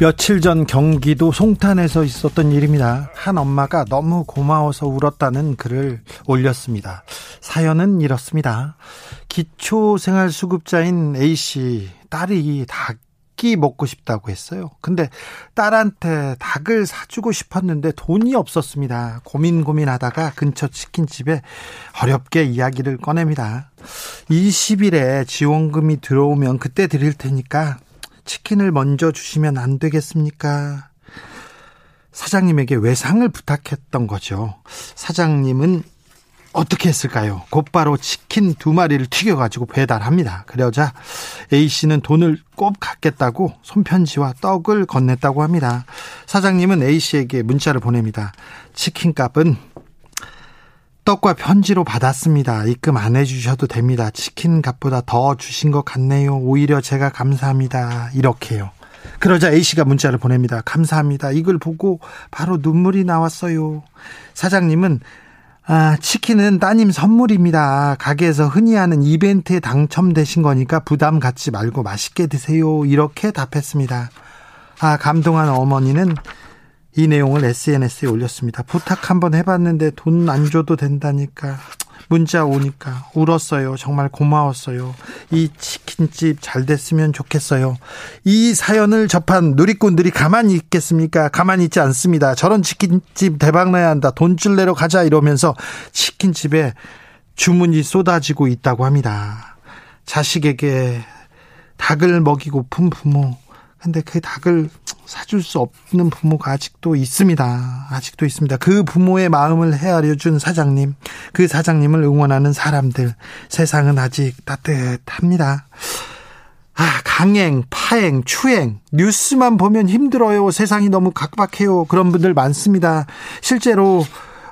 며칠 전 경기도 송탄에서 있었던 일입니다. 한 엄마가 너무 고마워서 울었다는 글을 올렸습니다. 사연은 이렇습니다. 기초생활수급자인 A씨 딸이 닭이 먹고 싶다고 했어요. 근데 딸한테 닭을 사주고 싶었는데 돈이 없었습니다. 고민 고민하다가 근처 치킨집에 어렵게 이야기를 꺼냅니다. 20일에 지원금이 들어오면 그때 드릴 테니까 치킨을 먼저 주시면 안 되겠습니까? 사장님에게 외상을 부탁했던 거죠. 사장님은 어떻게 했을까요? 곧바로 치킨 두 마리를 튀겨가지고 배달합니다. 그러자 A씨는 돈을 꼭 갚겠다고 손편지와 떡을 건넸다고 합니다. 사장님은 A씨에게 문자를 보냅니다. 치킨 값은 떡과 편지로 받았습니다. 입금 안 해주셔도 됩니다. 치킨 값보다 더 주신 것 같네요. 오히려 제가 감사합니다. 이렇게요. 그러자 A씨가 문자를 보냅니다. 감사합니다. 이걸 보고 바로 눈물이 나왔어요. 사장님은 아, 치킨은 따님 선물입니다. 가게에서 흔히 하는 이벤트에 당첨되신 거니까 부담 갖지 말고 맛있게 드세요. 이렇게 답했습니다. 아, 감동한 어머니는 이 내용을 SNS에 올렸습니다. 부탁 한번 해봤는데 돈 안 줘도 된다니까. 문자 오니까 울었어요. 정말 고마웠어요. 이 치킨집 잘 됐으면 좋겠어요. 이 사연을 접한 누리꾼들이 가만히 있겠습니까? 가만히 있지 않습니다. 저런 치킨집 대박 나야 한다. 돈줄 내러 가자 이러면서 치킨집에 주문이 쏟아지고 있다고 합니다. 자식에게 닭을 먹이고픈 부모. 근데 그 닭을 사줄 수 없는 부모가 아직도 있습니다. 아직도 있습니다. 그 부모의 마음을 헤아려 준 사장님, 그 사장님을 응원하는 사람들, 세상은 아직 따뜻합니다. 아, 강행, 파행, 추행, 뉴스만 보면 힘들어요. 세상이 너무 각박해요. 그런 분들 많습니다. 실제로,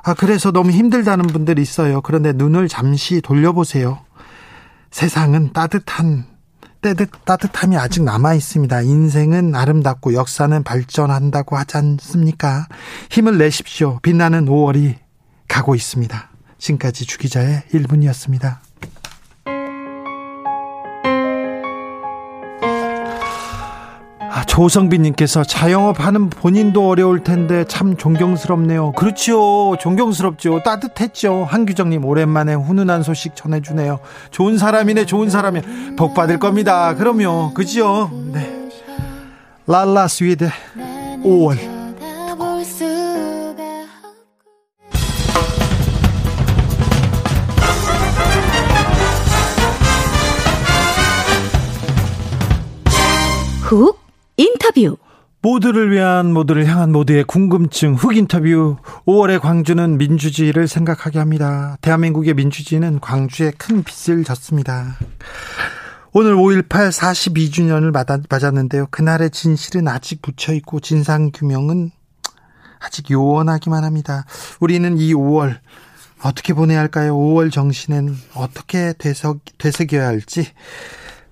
아, 그래서 너무 힘들다는 분들 있어요. 그런데 눈을 잠시 돌려보세요. 세상은 따뜻한 따뜻, 따뜻함이 아직 남아 있습니다. 인생은 아름답고 역사는 발전한다고 하지 않습니까? 힘을 내십시오. 빛나는 5월이 가고 있습니다. 지금까지 주기자의 1분이었습니다. 아, 조성빈님께서 자영업 하는 본인도 어려울 텐데 참 존경스럽네요. 그렇죠. 존경스럽죠. 따뜻했죠. 한규정님 오랜만에 훈훈한 소식 전해주네요. 좋은 사람이네, 좋은 사람이 복 받을 겁니다. 그럼요. 그죠? 네. 랄라스윗 5월. 훅 인터뷰 모두를 위한 모두를 향한 모두의 궁금증 훅 인터뷰 5월의 광주는 민주주의를 생각하게 합니다. 대한민국의 민주주의는 광주에 큰 빚을 졌습니다. 오늘 5.18 42주년을 맞았는데요. 그날의 진실은 아직 묻혀있고 진상규명은 아직 요원하기만 합니다. 우리는 이 5월 어떻게 보내야 할까요? 5월 정신은 어떻게 되새겨야 할지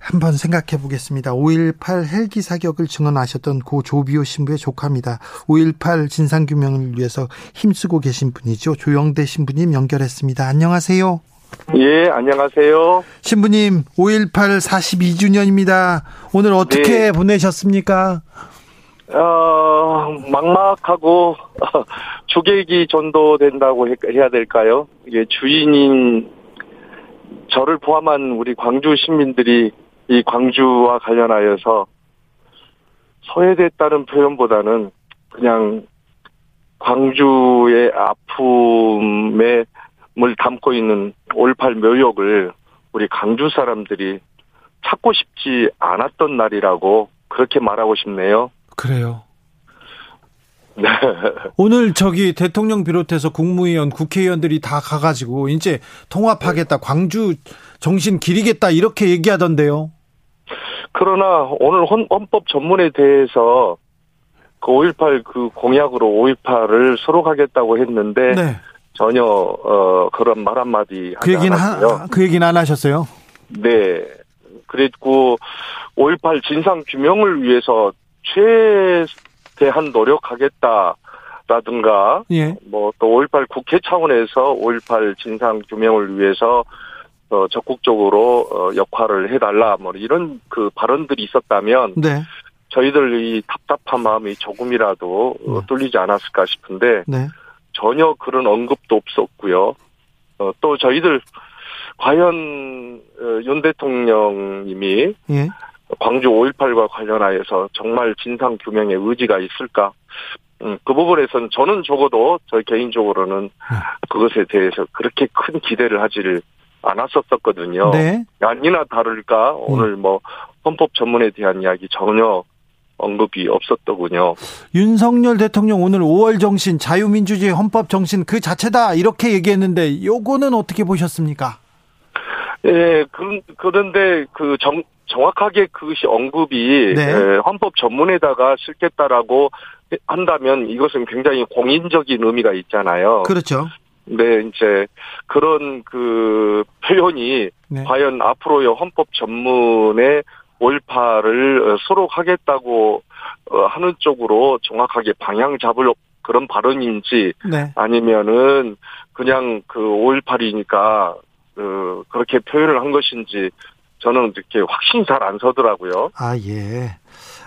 한번 생각해 보겠습니다. 5.18 헬기 사격을 증언하셨던 고 조비오 신부의 조카입니다. 5.18 진상규명을 위해서 힘쓰고 계신 분이죠. 조영대 신부님 연결했습니다. 안녕하세요. 예, 안녕하세요. 신부님, 5.18 42주년입니다. 오늘 어떻게 네. 보내셨습니까? 어, 막막하고, 주객이 전도된다고 해야 될까요? 이게 주인인 저를 포함한 우리 광주 시민들이 이 광주와 관련하여서 소외됐다는 표현보다는 그냥 광주의 아픔에 물 담고 있는 올팔 묘역을 우리 광주 사람들이 찾고 싶지 않았던 날이라고 그렇게 말하고 싶네요. 그래요. 네. 오늘 저기 대통령 비롯해서 국무위원, 국회의원들이 다 가가지고 이제 통합하겠다, 광주 정신 기리겠다 이렇게 얘기하던데요. 그러나 오늘 헌법 전문에 대해서 그 5.18 그 공약으로 5.18을 수록하겠다고 했는데 네. 전혀 어 그런 말 한마디 그 하지 얘기는. 하, 그 얘기는 안 하셨어요? 네. 그랬고 5.18 진상 규명을 위해서 최대한 노력하겠다라든가 예. 뭐또 5.18 국회 차원에서 5.18 진상 규명을 위해서 어 적극적으로 어 역할을 해달라 뭐 이런 그 발언들이 있었다면 네. 저희들 이 답답한 마음이 조금이라도 어, 네. 뚫리지 않았을까 싶은데 네. 전혀 그런 언급도 없었고요. 어, 또 저희들 과연 어, 윤 대통령님이 예. 광주 5.18과 관련하여서 정말 진상 규명의 의지가 있을까? 음, 그 부분에서는 저는 적어도 저 개인적으로는 그것에 대해서 그렇게 큰 기대를 하지를 않았었거든요. 네. 아니나 다를까 오늘 뭐 헌법 전문에 대한 이야기 전혀 언급이 없었더군요. 윤석열 대통령 오늘 5월 정신, 자유민주주의 헌법 정신 그 자체다 이렇게 얘기했는데 요거는 어떻게 보셨습니까? 예, 그, 그런데 그 정, 정확하게 그것이 언급이 네. 예, 헌법 전문에다가 실겠다라고 한다면 이것은 굉장히 공인적인 의미가 있잖아요. 그렇죠. 네, 이제 그런 그 표현이 네. 과연 앞으로의 헌법 전문에 5.18을 수록하겠다고 어, 하는 쪽으로 정확하게 방향 잡을 그런 발언인지 네. 아니면은 그냥 그 5.18이니까 그 그렇게 표현을 한 것인지 저는 이렇게 확신이 잘안 서더라고요. 아, 예.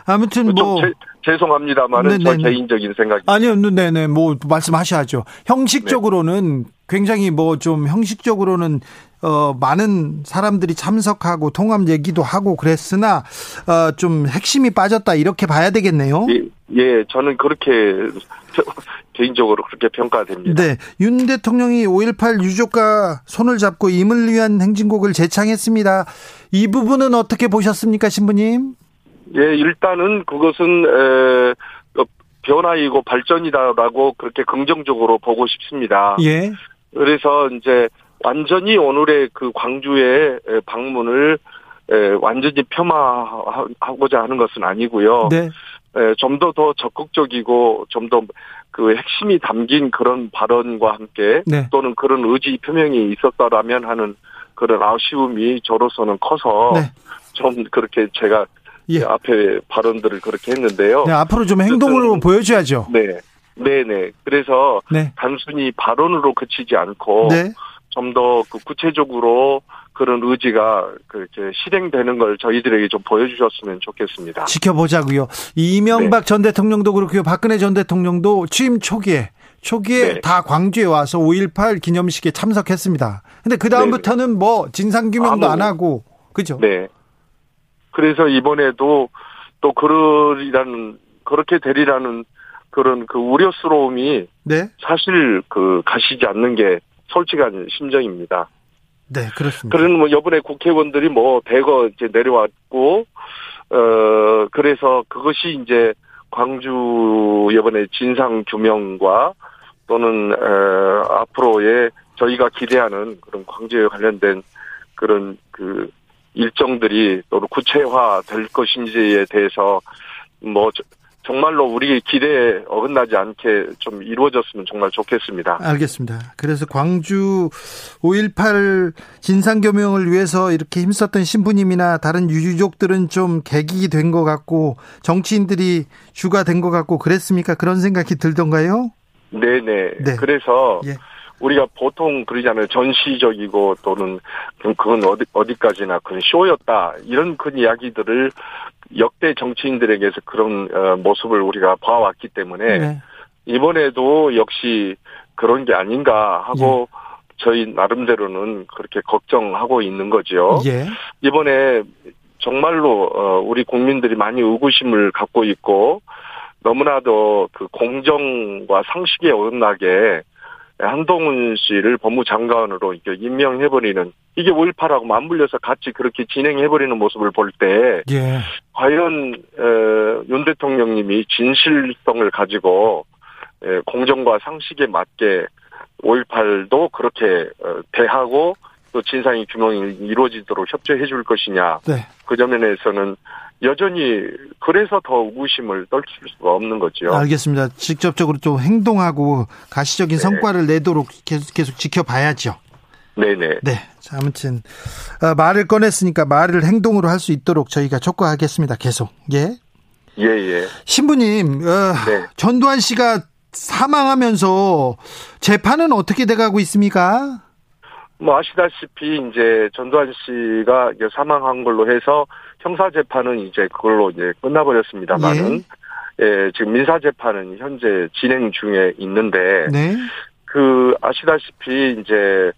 아무튼 좀뭐 제- 죄송합니다만은 네, 저 네, 네. 개인적인 생각이 아니요, 네네, 뭐 말씀하셔야죠. 형식적으로는 굉장히 뭐 좀 형식적으로는 어 많은 사람들이 참석하고 통합 얘기도 하고 그랬으나 어좀 핵심이 빠졌다 이렇게 봐야 되겠네요. 예, 예, 저는 그렇게 개인적으로 그렇게 평가됩니다. 네, 윤 대통령이 5.18 유족과 손을 잡고 임을 위한 행진곡을 제창했습니다. 이 부분은 어떻게 보셨습니까, 신부님? 예, 일단은 그것은 에, 어, 변화이고 발전이다라고 그렇게 긍정적으로 보고 싶습니다. 예, 그래서 이제 완전히 오늘의 그 광주의 에, 방문을 에, 완전히 폄하하고자 하는 것은 아니고요. 네, 좀 더 더 적극적이고 좀 더 그 핵심이 담긴 그런 발언과 함께 네. 또는 그런 의지 표명이 있었다라면 하는 그런 아쉬움이 저로서는 커서 네. 좀 그렇게 제가 예. 앞에 발언들을 그렇게 했는데요. 네, 앞으로 좀 행동으로 어쨌든- 보여줘야죠. 네. 네네. 그래서 네, 단순히 발언으로 그치지 않고 네, 좀더 그 구체적으로 그런 의지가 그렇게 실행되는 걸 저희들에게 좀 보여주셨으면 좋겠습니다. 지켜보자고요. 이명박 네. 전 대통령도 그렇고요. 박근혜 전 대통령도 취임 초기에 초기에 네. 다 광주에 와서 5.18 기념식에 참석했습니다. 근데 그 다음부터는 뭐 진상 규명도 아무- 안 하고 그죠? 네. 그래서 이번에도 또 그러리라는 그렇게 되리라는 그런 그 우려스러움이 네, 사실 그 가시지 않는 게 솔직한 심정입니다. 네, 그렇습니다. 그런 뭐 이번에 국회의원들이 뭐 대거 이제 내려왔고 어 그래서 그것이 이제 광주 이번에 진상 규명과 또는 어 앞으로의 저희가 기대하는 그런 광주에 관련된 그런 그 일정들이 또 구체화 될 것인지에 대해서 뭐 저- 정말로 우리 기대에 어긋나지 않게 좀 이루어졌으면 정말 좋겠습니다. 알겠습니다. 그래서 광주 5.18 진상규명을 위해서 이렇게 힘썼던 신부님이나 다른 유족들은 좀 계기 된 것 같고 정치인들이 주가 된 것 같고 그랬습니까? 그런 생각이 들던가요? 네네. 네. 그래서 예. 우리가 보통 그러잖아요. 전시적이고 또는 그럼 그건 어디 어디까지나 그건 쇼였다 이런 큰 이야기들을 역대 정치인들에게서 그런 어, 모습을 우리가 봐왔기 때문에 네. 이번에도 역시 그런 게 아닌가 하고 저희 나름대로는 그렇게 걱정하고 있는 거죠. 예. 이번에 정말로 어, 우리 국민들이 많이 의구심을 갖고 있고 너무나도 그 공정과 상식에 어긋나게 한동훈 씨를 법무장관으로 이렇게 임명해버리는 이게 5.18하고 맞물려서 같이 그렇게 진행해버리는 모습을 볼때 예. 과연 어, 윤 대통령님이 진실성을 가지고 에, 공정과 상식에 맞게 5.18도 그렇게 어, 대하고 또 진상이 규명이 이루어지도록 협조해 줄 것이냐 네. 그 점에서는 여전히 그래서 더 우심을 떨칠 수가 없는 거죠. 알겠습니다. 직접적으로 좀 행동하고 가시적인 네. 성과를 내도록 계속, 계속 지켜봐야죠. 네네. 네. 자, 아무튼 어, 말을 꺼냈으니까 말을 행동으로 할 수 있도록 저희가 촉구하겠습니다. 계속. 예. 예, 예. 신부님, 어, 네. 전두환 씨가 사망하면서 재판은 어떻게 돼가고 있습니까? 뭐 아시다시피 이제 전두환 씨가 사망한 걸로 해서 형사 재판은 이제 그걸로 이제 끝나버렸습니다만은 예. 예 지금 민사 재판은 현재 진행 중에 있는데 네. 그 아시다시피 이제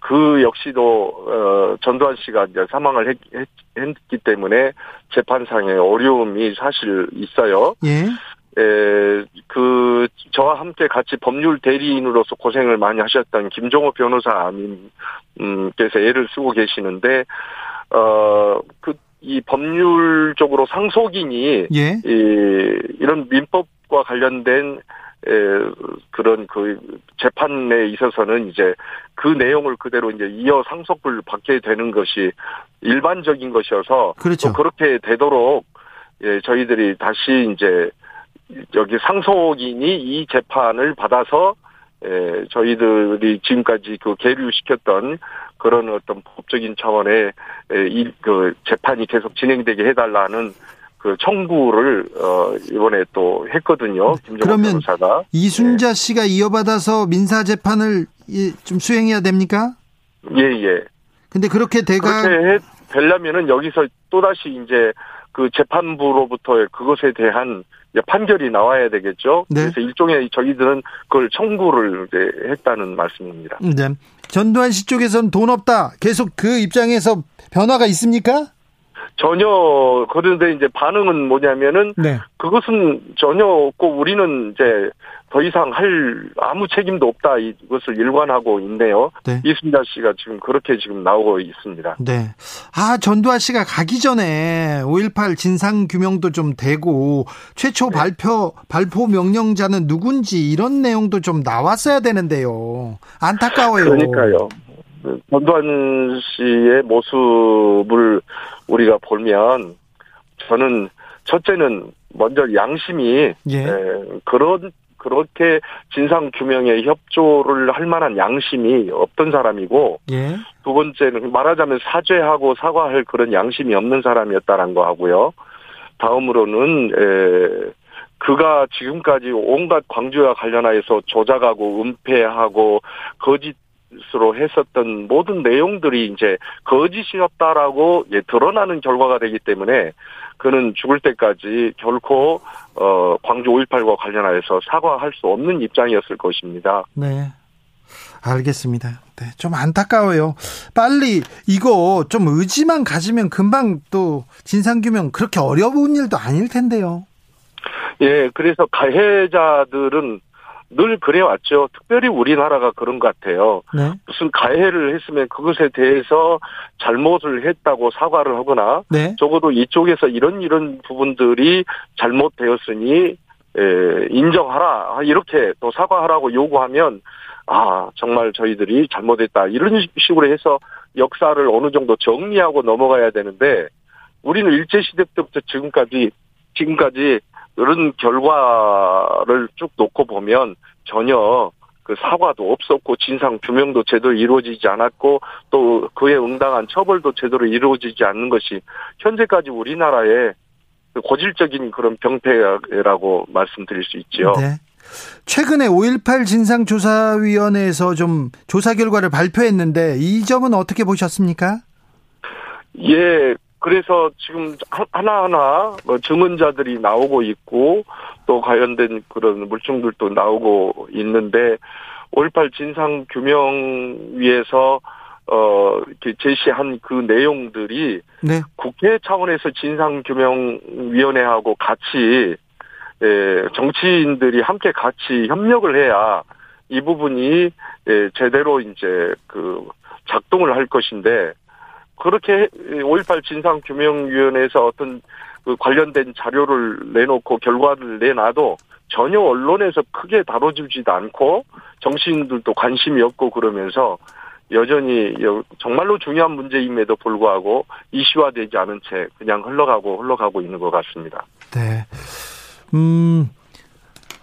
그 역시도 어 전두환 씨가 이제 사망을 했, 했, 했기 때문에 재판상의 어려움이 사실 있어요. 예. 에, 그, 저와 함께 같이 법률 대리인으로서 고생을 많이 하셨던 김종호 변호사님께서 애를 쓰고 계시는데, 어, 그, 이 법률적으로 상속인이, 예. 이, 이런 민법과 관련된 에, 그런 그 재판에 있어서는 이제 그 내용을 그대로 이제 이어 상속을 받게 되는 것이 일반적인 것이어서 그렇죠. 또 그렇게 되도록 예, 저희들이 다시 이제 여기 상속인이 이 재판을 받아서 에, 저희들이 지금까지 그 계류시켰던 그런 어떤 법적인 차원의 에, 이, 그 재판이 계속 진행되게 해달라는 그 청구를 어 이번에 또 했거든요. 김정은 변호사가 이순자 네. 씨가 이어받아서 민사 재판을 좀 수행해야 됩니까? 예 예. 근데 그렇게 돼가 그렇게 되려면은 여기서 또 다시 이제 그 재판부로부터 그것에 대한 판결이 나와야 되겠죠. 네. 그래서 일종의 저희들은 그걸 청구를 이제 했다는 말씀입니다. 네. 전두환 씨 쪽에서는 돈 없다. 계속 그 입장에서 변화가 있습니까? 전혀 그런데 이제 반응은 뭐냐면은 네. 그것은 전혀 없고 우리는 이제 더 이상 할 아무 책임도 없다 이것을 일관하고 있네요. 네. 이순자 씨가 지금 그렇게 지금 나오고 있습니다. 네. 아 전두환 씨가 가기 전에 5.18 진상 규명도 좀 되고 최초 네. 발표 발포 명령자는 누군지 이런 내용도 좀 나왔어야 되는데요. 안타까워요. 그러니까요. 전두환 씨의 모습을 우리가 보면 저는 첫째는 먼저 양심이 예. 에, 그런 그렇게 진상 규명에 협조를 할 만한 양심이 없던 사람이고 예. 두 번째는 말하자면 사죄하고 사과할 그런 양심이 없는 사람이었다는 거 하고요. 다음으로는 에, 그가 지금까지 온갖 광주와 관련하여서 조작하고 은폐하고 거짓 으로 했었던 모든 내용들이 이제 거짓이었다라고 예, 드러나는 결과가 되기 때문에 그는 죽을 때까지 결코 어 광주 5.18과 관련하여서 사과할 수 없는 입장이었을 것입니다. 네. 알겠습니다. 네, 좀 안타까워요. 빨리 이거 좀 의지만 가지면 금방 또 진상규명 그렇게 어려운 일도 아닐 텐데요. 예, 그래서 가해자들은 늘 그래왔죠. 특별히 우리나라가 그런 것 같아요. 네. 무슨 가해를 했으면 그것에 대해서 잘못을 했다고 사과를 하거나 네. 적어도 이쪽에서 이런 이런 부분들이 잘못되었으니 에, 인정하라 이렇게 또 사과하라고 요구하면 아 정말 저희들이 잘못했다 이런 식으로 해서 역사를 어느 정도 정리하고 넘어가야 되는데 우리는 일제 시대 때부터 지금까지 지금까지 이런 결과를 쭉 놓고 보면 전혀 그 사과도 없었고 진상 규명도 제대로 이루어지지 않았고 또 그에 응당한 처벌도 제대로 이루어지지 않는 것이 현재까지 우리나라의 그 고질적인 그런 병폐라고 말씀드릴 수 있죠. 네. 최근에 5.18 진상조사위원회에서 좀 조사 결과를 발표했는데 이 점은 어떻게 보셨습니까? 예, 그래서 지금 하나하나 뭐 증언자들이 나오고 있고 또 관련된 그런 물증들도 나오고 있는데 5.18 진상 규명 위해서 어 제시한 그 내용들이 네. 국회 차원에서 진상 규명 위원회하고 같이 예, 정치인들이 함께 같이 협력을 해야 이 부분이 예, 제대로 이제 그 작동을 할 것인데 그렇게 5.18 진상규명위원회에서 어떤 그 관련된 자료를 내놓고 결과를 내놔도 전혀 언론에서 크게 다뤄주지도 않고 정치인들도 관심이 없고 그러면서 여전히 정말로 중요한 문제임에도 불구하고 이슈화되지 않은 채 그냥 흘러가고 흘러가고 있는 것 같습니다. 네. 음,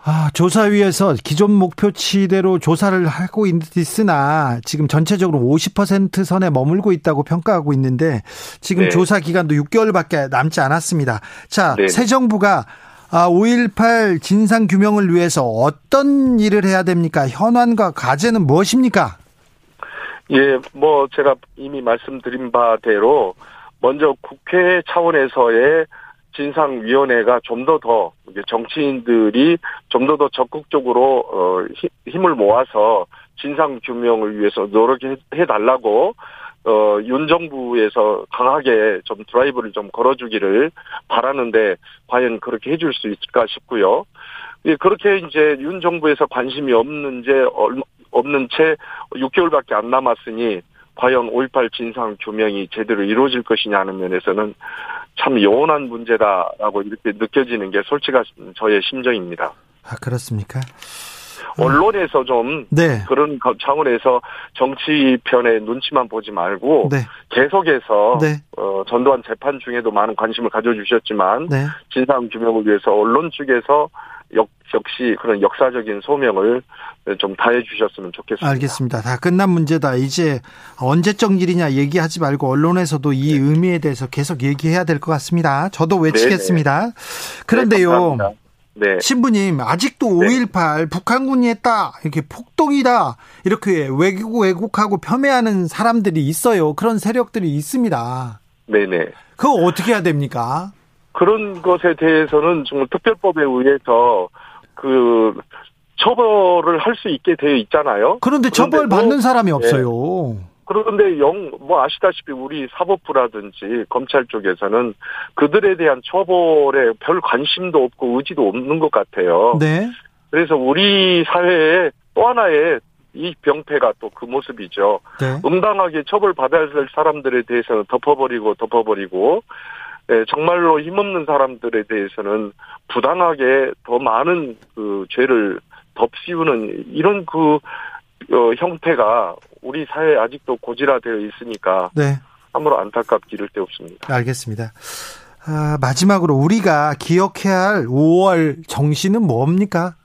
아, 조사위에서 기존 목표치대로 조사를 하고 있으나 지금 전체적으로 50% 선에 머물고 있다고 평가하고 있는데 지금 네. 조사 기간도 6개월밖에 남지 않았습니다. 자, 네. 새 정부가 5.18 아, 진상 규명을 위해서 어떤 일을 해야 됩니까? 현안과 과제는 무엇입니까? 예, 뭐 제가 이미 말씀드린 바대로 먼저 국회 차원에서의 진상위원회가 좀 더더 정치인들이 좀더더 적극적으로 어 힘을 모아서 진상 규명을 위해서 노력해 달라고 어 윤 정부에서 강하게 좀 드라이브를 좀 걸어주기를 바라는데 과연 그렇게 해줄 수 있을까 싶고요. 예, 그렇게 이제 윤 정부에서 관심이 없는 제 없는 채 6개월밖에 안 남았으니 과연 5.18 진상 규명이 제대로 이루어질 것이냐는 면에서는 참 요원한 문제다라고 이렇게 느껴지는 게 솔직한 저의 심정입니다. 아, 그렇습니까? 언론에서 좀 네. 그런 차원에서 정치 편의 눈치만 보지 말고 네. 계속해서 네. 어, 전두환 재판 중에도 많은 관심을 가져주셨지만 네. 진상 규명을 위해서 언론 측에서 역, 역시 그런 역사적인 소명을 좀 다해 주셨으면 좋겠습니다. 알겠습니다. 다 끝난 문제다. 이제 언제적 일이냐 얘기하지 말고 언론에서도 이 네. 의미에 대해서 계속 얘기해야 될 것 같습니다. 저도 외치겠습니다. 네네. 그런데요. 네, 네. 신부님 아직도 5.18 북한군이 했다 이렇게 폭동이다 이렇게 왜곡 왜곡하고 폄훼하는 사람들이 있어요. 그런 세력들이 있습니다. 네네. 그거 어떻게 해야 됩니까? 그런 것에 대해서는 정말 특별법에 의해서 그 처벌을 할 수 있게 되어 있잖아요. 그런데 처벌 그런데 뭐, 받는 사람이 없어요. 네. 그런데 영, 뭐 아시다시피 우리 사법부라든지 검찰 쪽에서는 그들에 대한 처벌에 별 관심도 없고 의지도 없는 것 같아요. 네. 그래서 우리 사회에 또 하나의 이 병폐가 또 그 모습이죠. 네. 응당하게 처벌받아야 될 사람들에 대해서는 덮어버리고 덮어버리고 예, 정말로 힘없는 사람들에 대해서는 부당하게 더 많은 그 죄를 덮씌우는 이런 그 어, 형태가 우리 사회에 아직도 고질화되어 있으니까 네. 참으로 안타깝기 이를 데 없습니다. 알겠습니다. 아, 마지막으로 우리가 기억해야 할 5월 정신은 뭡니까?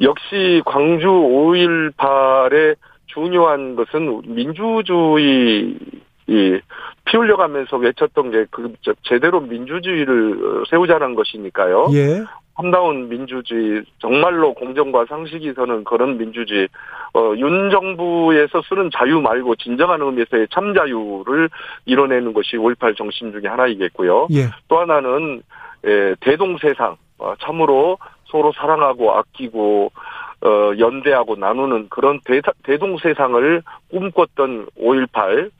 역시 광주 5.18의 중요한 것은 민주주의 피 흘려가면서 외쳤던 게 그 제대로 민주주의를 세우자는 것이니까요. 예. 험다운 민주주의 정말로 공정과 상식이 서는 그런 민주주의 어, 윤 정부에서 쓰는 자유 말고 진정한 의미에서의 참자유를 이뤄내는 것이 5.18 정신 중에 하나이겠고요. 예. 또 하나는 예, 대동세상 어, 참으로 서로 사랑하고 아끼고 어, 연대하고 나누는 그런 대, 대동세상을 꿈꿨던 5.18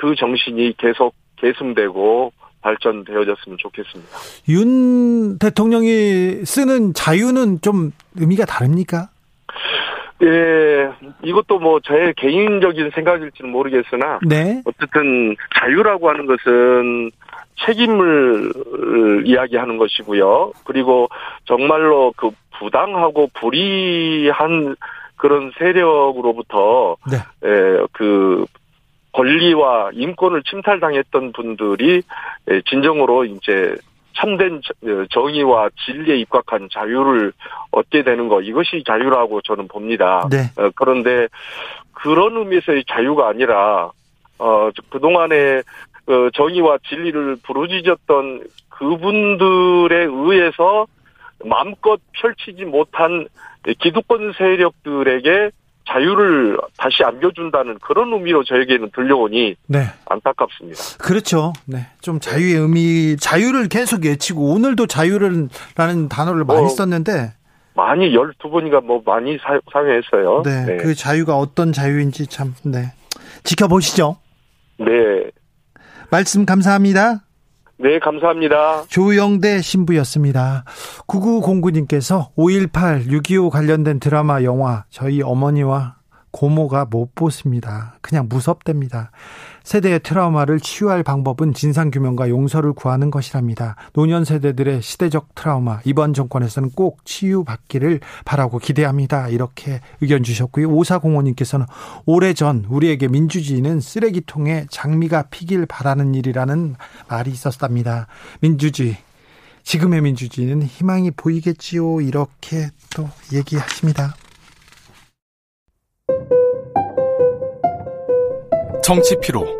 그 정신이 계속 계승되고 발전되어졌으면 좋겠습니다. 윤 대통령이 쓰는 자유는 좀 의미가 다릅니까? 예, 이것도 뭐 제 개인적인 생각일지는 모르겠으나, 네. 어쨌든 자유라고 하는 것은 책임을 이야기하는 것이고요. 그리고 정말로 그 부당하고 불이한 그런 세력으로부터 네. 예, 그 권리와 인권을 침탈당했던 분들이 진정으로 이제 참된 정의와 진리에 입각한 자유를 얻게 되는 것 이것이 자유라고 저는 봅니다. 네. 어, 그런데 그런 의미에서의 자유가 아니라 어 그동안에 그 정의와 진리를 부르짖었던 그분들에 의해서 마음껏 펼치지 못한 기득권 세력들에게 자유를 다시 안겨준다는 그런 의미로 저에게는 들려오니 네. 안타깝습니다. 그렇죠. 네. 좀 자유의 의미, 자유를 계속 외치고 오늘도 자유를라는 단어를 많이 뭐, 썼는데 많이 12번인가 뭐 많이 사, 사용했어요. 네, 네. 그 자유가 어떤 자유인지 참 네. 지켜보시죠. 네. 말씀 감사합니다. 네, 감사합니다. 조영대 신부였습니다. 9909님께서 5.18, 6.25 관련된 드라마, 영화, 저희 어머니와 고모가 못 보십니다. 그냥 무섭답니다. 세대의 트라우마를 치유할 방법은 진상규명과 용서를 구하는 것이랍니다. 노년 세대들의 시대적 트라우마, 이번 정권에서는 꼭 치유받기를 바라고 기대합니다. 이렇게 의견 주셨고요. 오사공원님께서는 오래전 우리에게 민주주의는 쓰레기통에 장미가 피길 바라는 일이라는 말이 있었답니다. 민주주의. 지금의 민주주의는 희망이 보이겠지요. 이렇게 또 얘기하십니다. 정치 피로,